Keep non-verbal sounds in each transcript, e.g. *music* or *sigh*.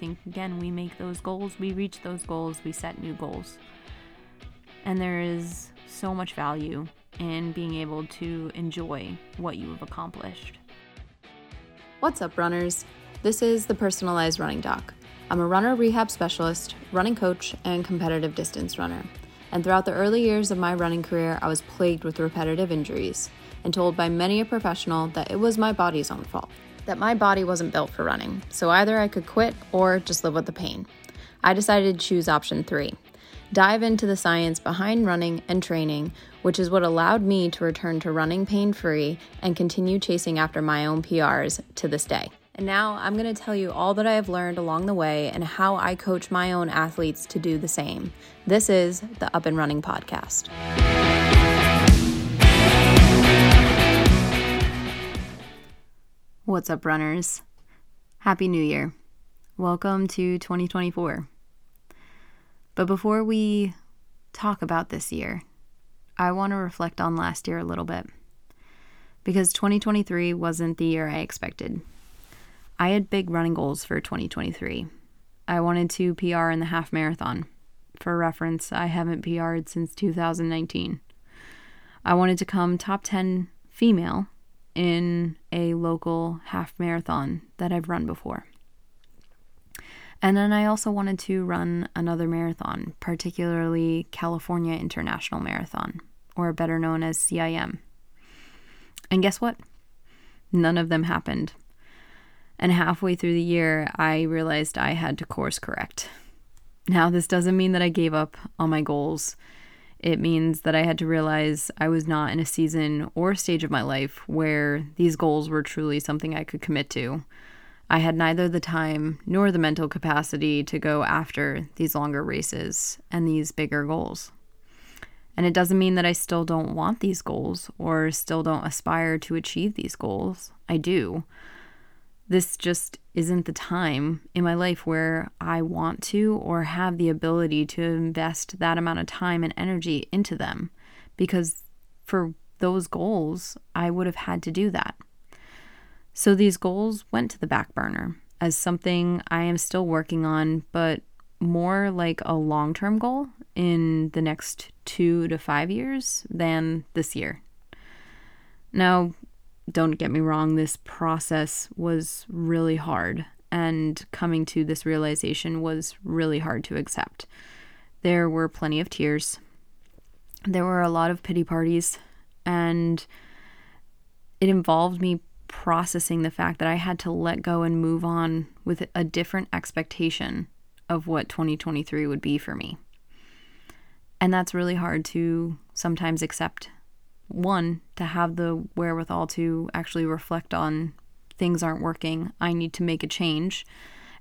think, again, we make those goals, we reach those goals, we set new goals. And there is so much value in being able to enjoy what you have accomplished. What's up, runners? This is the Personalized Running Doc. I'm a runner rehab specialist, running coach, and competitive distance runner. And throughout the early years of my running career, I was plagued with repetitive injuries and told by many a professional that it was my body's own fault, that my body wasn't built for running, so either I could quit or just live with the pain. I decided to choose option three dive into the science behind running and training, which is what allowed me to return to running pain free and continue chasing after my own PRs to this day. And now I'm going to tell you all that I have learned along the way and how I coach my own athletes to do the same. This is the Up and Running Podcast. What's up, runners? Happy New Year. Welcome to 2024. But before we talk about this year, I want to reflect on last year a little bit. Because 2023 wasn't the year I expected. I had big running goals for 2023. I wanted to PR in the half marathon. For reference, I haven't PR'd since 2019. I wanted to come top 10 female in a local half marathon that I've run before. And then I also wanted to run another marathon, particularly California International Marathon, or better known as CIM. And guess what? None of them happened. And halfway through the year, I realized I had to course correct. Now, this doesn't mean that I gave up on my goals. It means that I had to realize I was not in a season or stage of my life where these goals were truly something I could commit to. I had neither the time nor the mental capacity to go after these longer races and these bigger goals. And it doesn't mean that I still don't want these goals or still don't aspire to achieve these goals. I do. This just isn't the time in my life where I want to or have the ability to invest that amount of time and energy into them because for those goals, I would have had to do that. So these goals went to the back burner as something I am still working on, but more like a long term goal in the next two to five years than this year. Now, don't get me wrong, this process was really hard, and coming to this realization was really hard to accept. There were plenty of tears, there were a lot of pity parties, and it involved me processing the fact that I had to let go and move on with a different expectation of what 2023 would be for me. And that's really hard to sometimes accept. One, to have the wherewithal to actually reflect on things aren't working. I need to make a change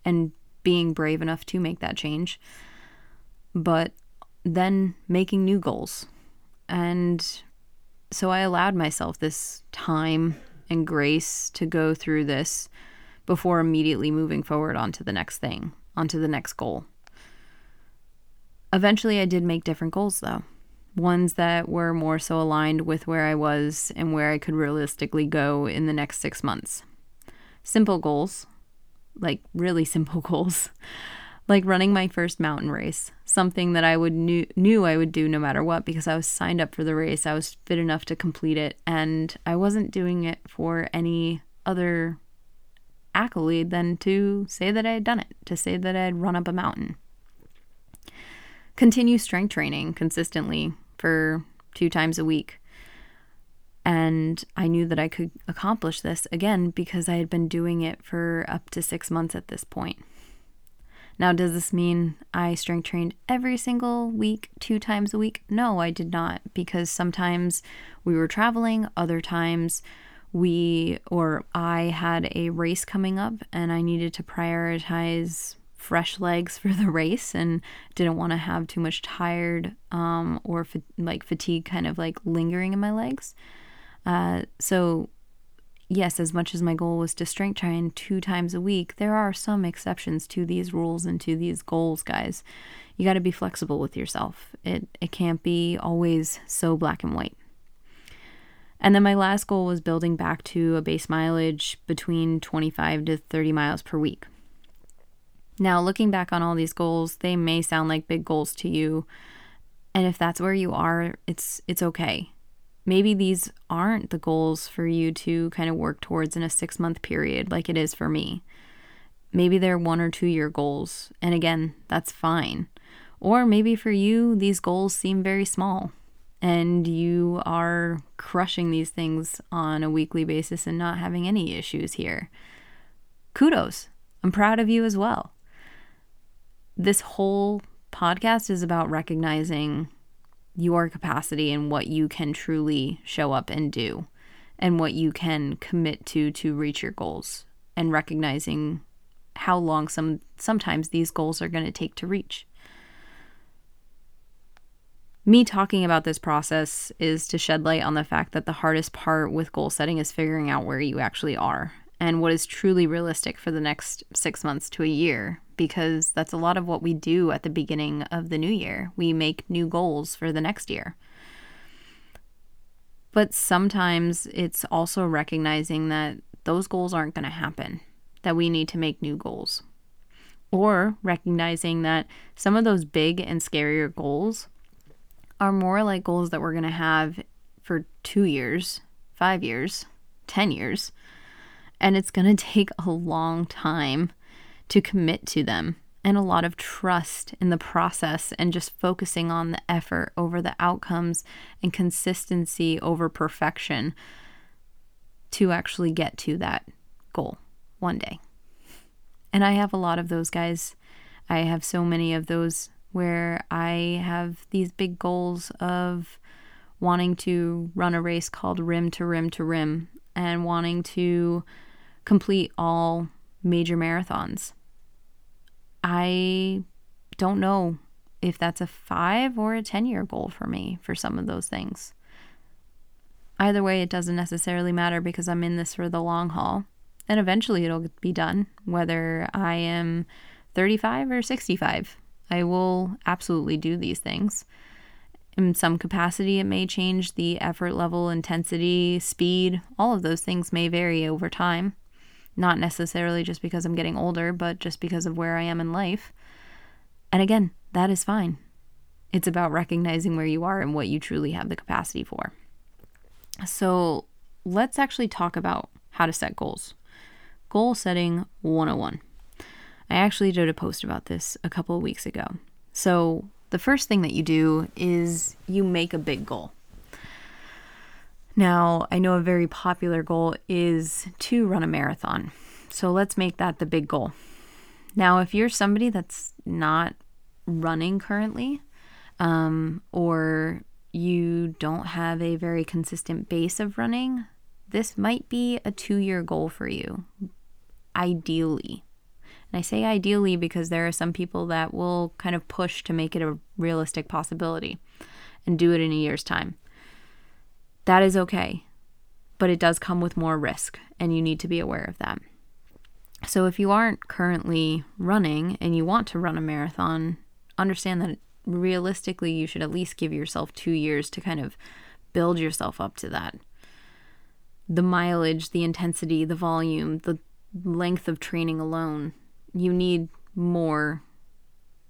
and being brave enough to make that change. But then making new goals. And so I allowed myself this time and grace to go through this before immediately moving forward onto the next thing, onto the next goal. Eventually, I did make different goals though, ones that were more so aligned with where I was and where I could realistically go in the next six months. Simple goals, like really *laughs* simple goals, like running my first mountain race, something that I would knew, knew I would do no matter what because I was signed up for the race. I was fit enough to complete it and I wasn't doing it for any other accolade than to say that I had done it, to say that I had run up a mountain. Continue strength training consistently for two times a week. And I knew that I could accomplish this again because I had been doing it for up to six months at this point. Now, does this mean I strength trained every single week, two times a week? No, I did not, because sometimes we were traveling, other times we or I had a race coming up and I needed to prioritize fresh legs *laughs* for the race and didn't want to have too much tired um, or fa- like fatigue kind of like lingering in my legs. Uh, so yes, as much as my goal was to strength train two times a week, there are some exceptions to these rules and to these goals, guys. You got to be flexible with yourself. It it can't be always so black and white. And then my last goal was building back to a base mileage between 25 to 30 miles per week. Now, looking back on all these goals, they may sound like big goals to you. And if that's where you are, it's it's okay. Maybe these aren't the goals for you to kind of work towards in a 6-month period like it is for me. Maybe they're 1 or 2 year goals, and again, that's fine. Or maybe for you these goals seem very small and you are crushing these things on a weekly basis and not having any issues here. Kudos. I'm proud of you as well. This whole podcast is about recognizing your capacity and what you can truly show up and do and what you can commit to to reach your goals and recognizing how long some sometimes these goals are going to take to reach. Me talking about this process is to shed light on the fact that the hardest part with goal setting is figuring out where you actually are and what is truly realistic for the next six months to a year, because that's a lot of what we do at the beginning of the new year. We make new goals for the next year. But sometimes it's also recognizing that those goals aren't going to happen, that we need to make new goals. Or recognizing that some of those big and scarier goals are more like goals that we're going to have for two years, five years, 10 years. And it's going *laughs* to take a long time to commit to them and a lot of trust in the process and just focusing on the effort over the outcomes and consistency over perfection to actually get to that goal one day. And I have a lot of those guys. I have so many of those where I have these big goals of wanting to run a race called Rim to Rim to Rim and wanting to complete all major marathons. I don't know if that's a five or a 10 year goal for me for some of those things. Either way, it doesn't necessarily matter because I'm in this for the long haul. And eventually it'll be done, whether I am 35 or 65. I will absolutely do these things. In some capacity, it may change the effort level, intensity, speed. All of those things may vary over time. Not necessarily just because I'm getting older, but just because of where I am in life. And again, that is fine. It's about recognizing where you are and what you truly have the capacity for. So let's actually talk about how to set goals. Goal setting 101. I actually did a post about this a couple of weeks ago. So, the first thing that you do is you make a big goal. Now, I know a very popular goal is to run a marathon. So, let's make that the big goal. Now, if you're somebody that's not running currently, um, or you don't have a very consistent base of running, this might be a two year goal for you, ideally. And I say ideally because there are some people that will kind of push to make it a realistic possibility and do it in a year's time. That is okay, but it does come with more risk, and you need to be aware of that. So if you aren't currently running and you want to run a marathon, understand that realistically you should at least give yourself two years to kind of build yourself up to that. The mileage, the intensity, the volume, the length of training alone you need more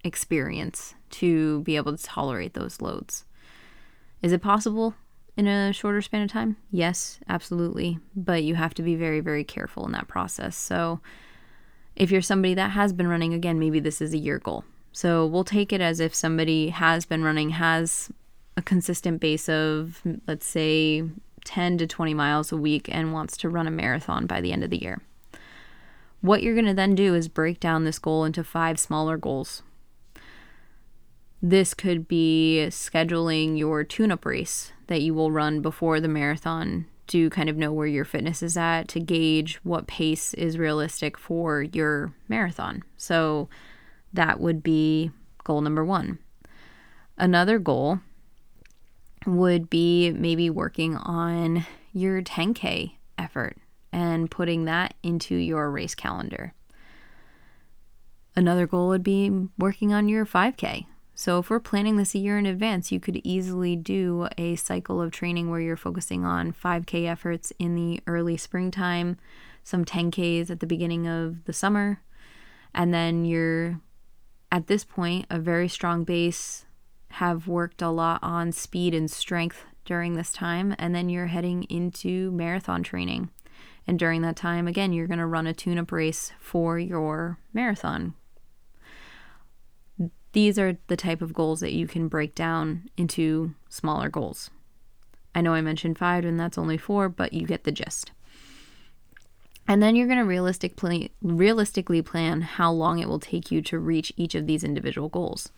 experience to be able to tolerate those loads. Is it possible in a shorter span of time? Yes, absolutely. But you have to be very, very careful in that process. So, if you're somebody that has been running, again, maybe this is a year goal. So, we'll take it as if somebody has been running, has a consistent base of, let's say, 10 to 20 miles a week, and wants to run a marathon by the end of the year. What you're going to then do is break down this goal into five smaller goals. This could be scheduling your tune up race that you will run before the marathon to kind of know where your fitness is at, to gauge what pace is realistic for your marathon. So that would be goal number one. Another goal would be maybe working on your 10K effort and putting that into your race calendar. Another goal would be working on your 5K. So, if we're planning this a year in advance, you could easily do a cycle of training where you're focusing on 5K efforts in the early springtime, some 10Ks at the beginning of the summer, And then you're at this point a very strong base, have worked a lot on speed and strength during this time, and then you're heading into marathon training. And during that time, again, you're going to run a tune up race for your marathon. These are the type of goals that you can break down into smaller goals. I know I mentioned five and that's only four, but you get the gist. And then you're going to realistic plan, realistically plan how long it will take you to reach each of these individual goals.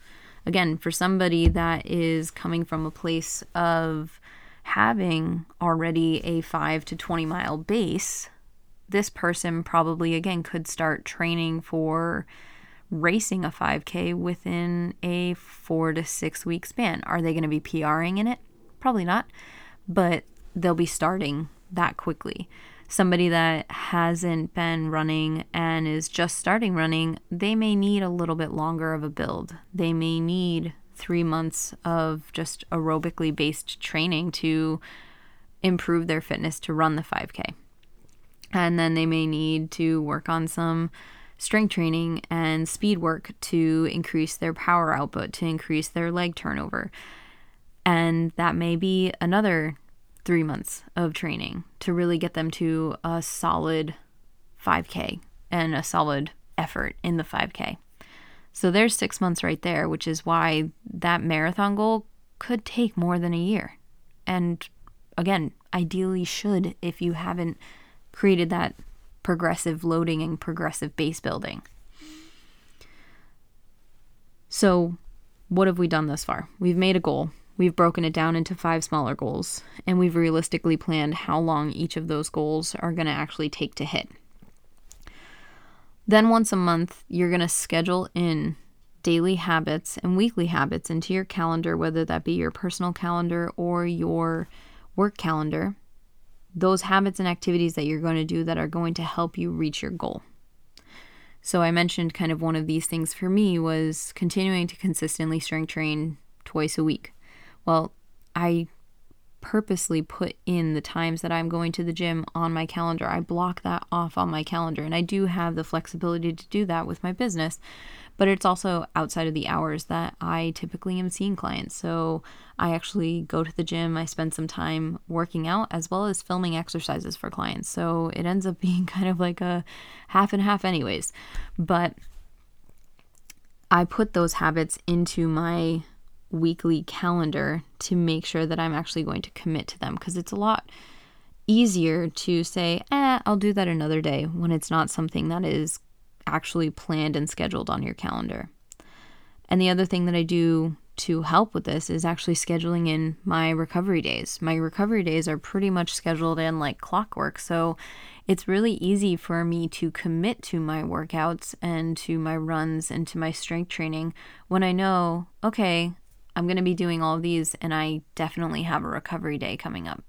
Again, for somebody that is coming from a place of having already a 5 to 20 mile base, this person probably again could start training for racing a 5K within a 4 to 6 week span. Are they going to be PRing in it? Probably not, but they'll be starting that quickly somebody that hasn't been running and is just starting running, they may need a little bit longer of a build. They may need three months of just aerobically based training to improve their fitness to run the 5K. And then they may need to work on some strength training and speed work to increase their power output, to increase their leg turnover. And that may be another three months of training to really get them to a solid 5K and a solid effort in the 5K. So there's six months right there, which is why that marathon goal could take more than a year. And again, ideally should if you haven't created that progressive loading and progressive base building. So, what have we done thus far? We've made a goal. We've broken it down into five smaller goals, and we've realistically planned how long each of those goals are going to actually take to hit. Then, once a month, you're going to schedule in daily habits and weekly habits into your calendar, whether that be your personal calendar or your work calendar. Those habits and activities that you're going to do that are going to help you reach your goal. So, I mentioned kind of one of these things for me was continuing to consistently strength train twice a week. Well, I purposely put in the times that I'm going to the gym on my calendar. I block that off on my calendar, and I do have the flexibility to do that with my business, but it's also outside of the hours that I typically am seeing clients. So I actually go to the gym, I spend some time working out as well as filming exercises for clients. So it ends up *laughs* being kind of like a half and half, anyways. But I put those habits into my weekly calendar to make sure that I'm actually going to commit to them because it's a lot easier to say, eh, I'll do that another day when it's not something that is actually planned and scheduled on your calendar. And the other thing that I do to help with this is actually scheduling in my recovery days. My recovery days are pretty much scheduled in like clockwork. So it's really easy for me to commit to my workouts and to my runs and to my strength training when I know, okay, I'm going to be doing all of these, and I definitely have a recovery day coming up.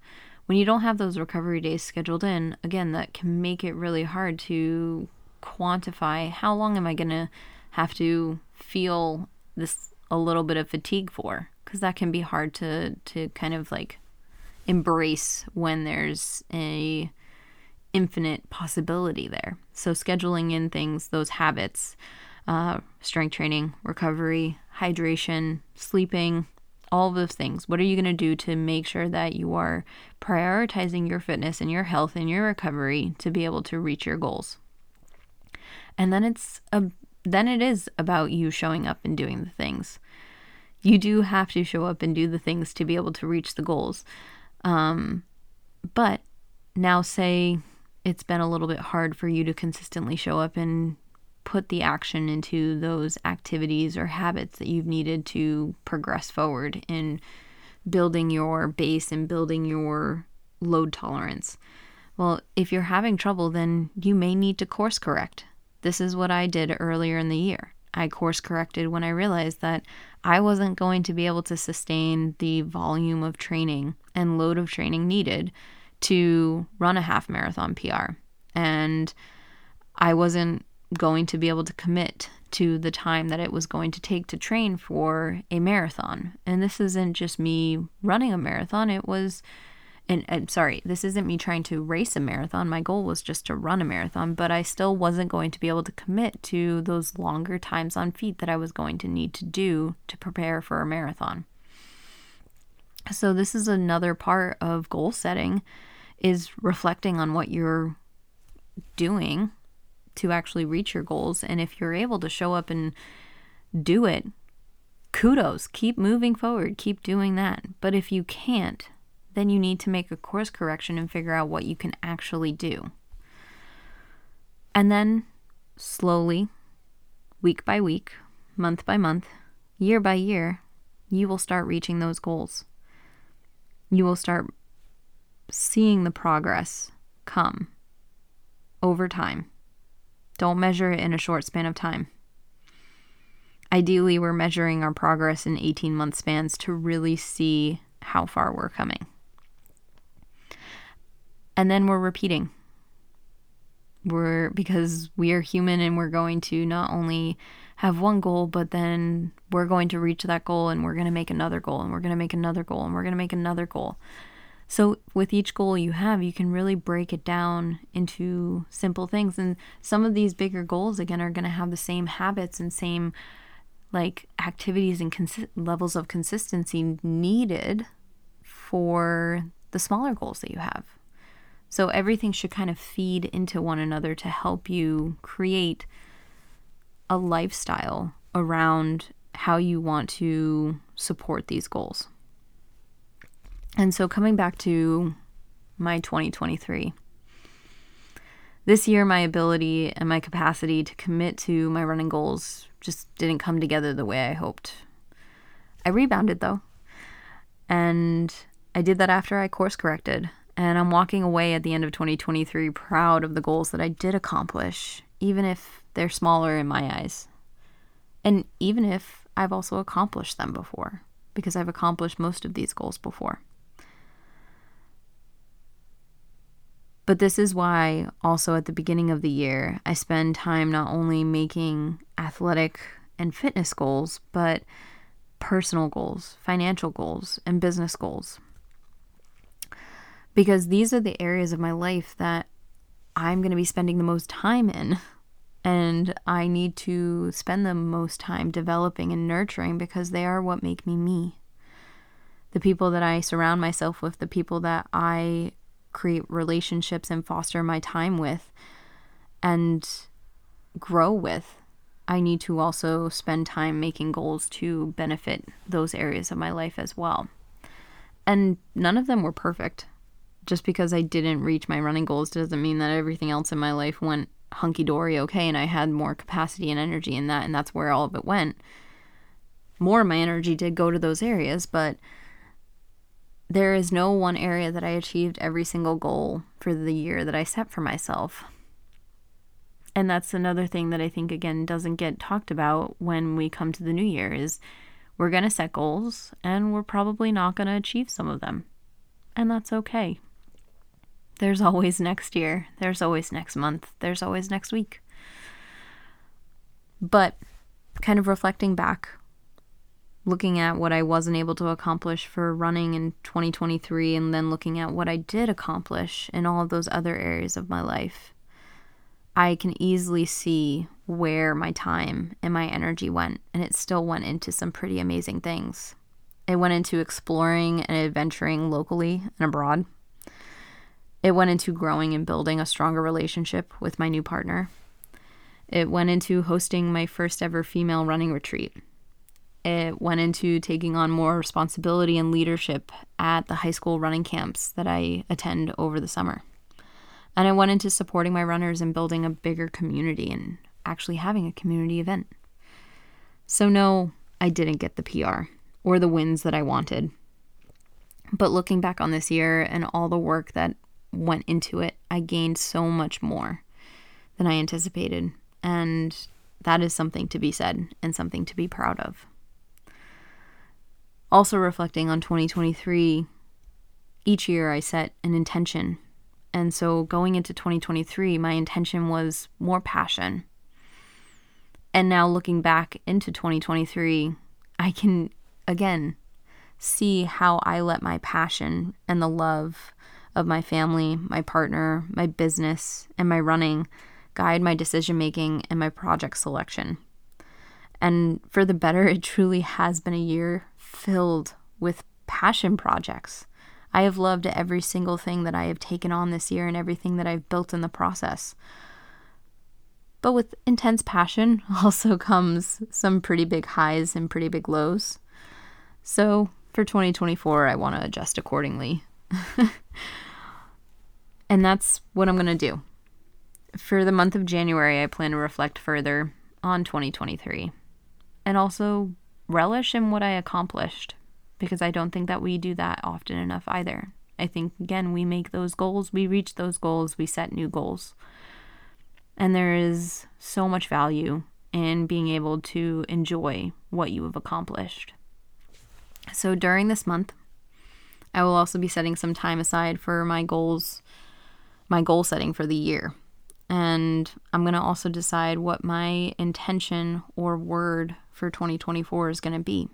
When you don't have those recovery days scheduled in, again, that can make it really hard to quantify how long am I going to have to feel this a little bit of fatigue for because that can be hard to to kind of like embrace when there's a infinite possibility there. So scheduling in things, those habits, uh, strength training, recovery, hydration, sleeping, all those things. What are you going to do to make sure that you are prioritizing your fitness and your health and your recovery to be able to reach your goals? And then it's a then it is about you showing up and doing the things. You do have to show up and do the things to be able to reach the goals. Um, but now, say it's been a little bit hard for you to consistently show up and put the action into those activities or habits that you've needed to progress forward in building your base and building your load tolerance. Well, if you're having trouble, then you may need to course correct. This is what I did earlier in the year. I course corrected when I realized that I wasn't going to be able to sustain the volume of training and load of training needed to run a half marathon PR. And I wasn't going to be able to commit to the time that it was going to take to train for a marathon. And this isn't just me running a marathon, it was and, and sorry, this isn't me trying to race a marathon. My goal was just to run a marathon, but I still wasn't going to be able to commit to those longer times on feet that I was going to need to do to prepare for a marathon. So this is another part of goal setting is reflecting on what you're doing to actually reach your goals and if you're able to show up and do it, kudos, keep moving forward, keep doing that. But if you can't, then you need to make a course correction and figure out what you can actually do. And then slowly, week by week, month by month, year by year, you will start reaching those goals. You will start seeing the progress come over time. Don't measure it in a short span of time. Ideally, we're measuring our progress in 18 month spans to really see how far we're coming. And then we're repeating. We're because we are human and we're going to not only have one goal, but then we're going to reach that goal and we're going to make another goal and we're going to make another goal and we're going to make another goal. So, with each goal you have, you can really break it down into simple things. And some of these bigger goals, again, are going to have the same habits and same like activities and cons- levels of consistency needed for the smaller goals that you have. So everything should kind of feed into one another to help you create a lifestyle around how you want to support these goals. And so coming back to my 2023, this year my ability and my capacity to commit to my running goals just didn't come together the way I hoped. I rebounded though. And I did that after I course corrected. And I'm walking away at the end of 2023 proud of the goals that I did accomplish, even if they're smaller in my eyes. And even if I've also accomplished them before, because I've accomplished most of these goals before. But this is why, also at the beginning of the year, I spend time not only making athletic and fitness goals, but personal goals, financial goals, and business goals because these are the areas of my life that I'm going to be spending the most time in. And I need to spend the most time developing and nurturing because they are what make me me. The people that I surround myself with, the people that I create relationships and foster my time with and grow with, I need to also spend time making goals to benefit those areas of my life as well. And none of them were perfect just because I didn't reach my running goals doesn't mean that everything else in my life went hunky dory okay and I had more capacity and energy in that and that's where all of it went. More of my energy did go to those areas, but there is no one area that I achieved every single goal for the year that I set for myself. And that's another thing that I think again doesn't get talked about when we come to the new year is we're going to set goals and we're probably not going to achieve some of them. And that's okay. There's always next year. There's always next month. There's always next week. But kind of reflecting back, looking at what I wasn't able to accomplish for running in 2023, and then looking at what I did accomplish in all of those other areas of my life, I can easily see where my time and my energy went, and it still went into some pretty amazing things. It went into exploring and adventuring locally and abroad it went into growing and building a stronger relationship with my new partner. It went into hosting my first ever female running retreat. It went into taking on more responsibility and leadership at the high school running camps that I attend over the summer. And I went into supporting my runners and building a bigger community and actually having a community event. So, no, I didn't get the PR or the wins that I wanted. But looking back on this year and all the work that went into it, I gained so much more than I anticipated. And that is something to be said and something to be proud of. Also, reflecting on 2023, each year I set an intention. And so going into 2023, my intention was more passion. And now looking back into 2023, I can again see how I let my passion and the love of my family, my partner, my business, and my running guide my decision making and my project selection. And for the better, it truly has been a year filled with passion projects. I have loved every single thing that I have taken on this year and everything that I've built in the process. But with intense passion *laughs* also comes some pretty big highs and pretty big lows. So for 2024, I want to adjust accordingly. *laughs* and that's what I'm going to do. For the month of January, I plan to reflect further on 2023 and also relish in what I accomplished because I don't think that we do that often enough either. I think, again, we make those goals, we reach those goals, we set new goals. And there is so much value in being able to enjoy what you have accomplished. So during this month, I will also be setting some time aside for my goals, my goal setting for the year. And I'm going to also decide what my intention or word for 2024 is going to be.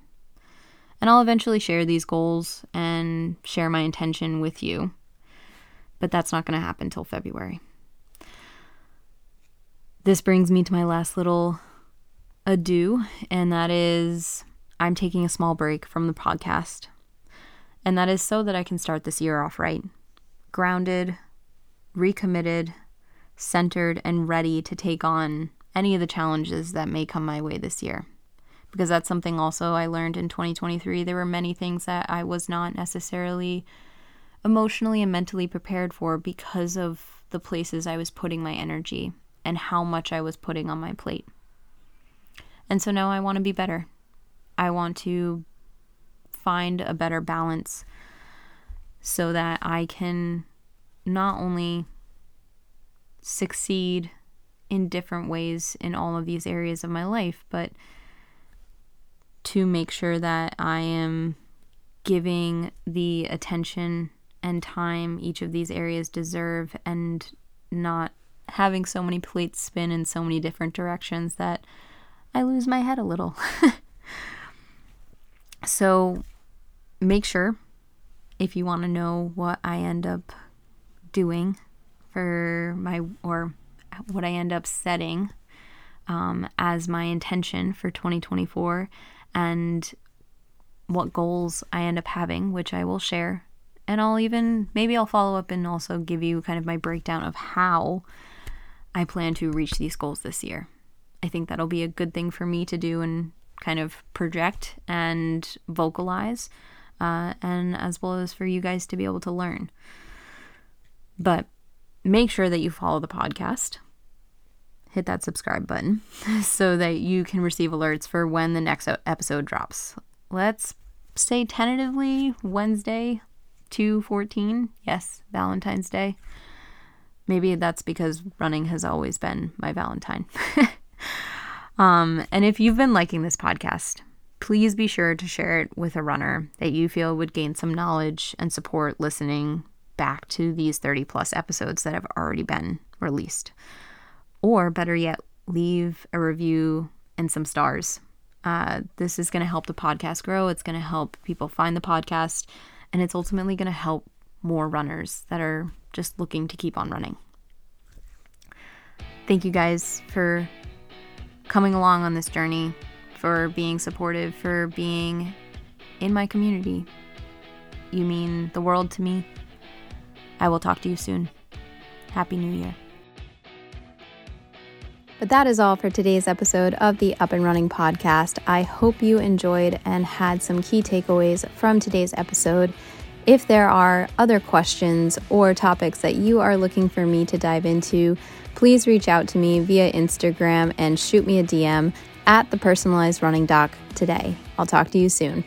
And I'll eventually share these goals and share my intention with you. But that's not going to happen until February. This brings me to my last little adieu, and that is I'm taking a small break from the podcast. And that is so that I can start this year off right. Grounded, recommitted, centered, and ready to take on any of the challenges that may come my way this year because that's something also I learned in 2023. There were many things that I was not necessarily emotionally and mentally prepared for because of the places I was putting my energy and how much I was putting on my plate. And so now I want to be better. I want to find a better balance so that I can not only succeed in different ways in all of these areas of my life, but to make sure that I am giving the attention and time each of these areas deserve and not having so many plates spin in so many different directions that I lose my head a little. *laughs* so make sure if you want to know what I end up doing for my or what I end up setting um, as my intention for 2024 and what goals I end up having, which I will share. And I'll even, maybe I'll follow up and also give you kind of my breakdown of how I plan to reach these goals this year. I think that'll be a good thing for me to do and kind of project and vocalize, uh, and as well as for you guys to be able to learn. But make sure that you follow the podcast hit that subscribe button *laughs* so that you can receive alerts for when the next episode drops. Let's say tentatively Wednesday, 214. Yes, Valentine's Day. Maybe that's because running has always been my Valentine. *laughs* um, and if you've been liking this podcast, please be sure to share it with a runner that you feel would gain some knowledge and support listening back to these 30 plus episodes that have already been released. Or better yet, leave a review and some stars. Uh, this is going to help the podcast grow. It's going to help people find the podcast, and it's ultimately going to help more runners that are just looking to keep on running. Thank you guys for coming along on this journey, for being supportive, for being in my community. You mean the world to me. I will talk to you soon. Happy New Year. But that is all for today's episode of the Up and Running podcast. I hope you enjoyed and had some key takeaways from today's episode. If there are other questions or topics that you are looking for me to dive into, please reach out to me via Instagram and shoot me a DM at the personalized running doc today. I'll talk to you soon.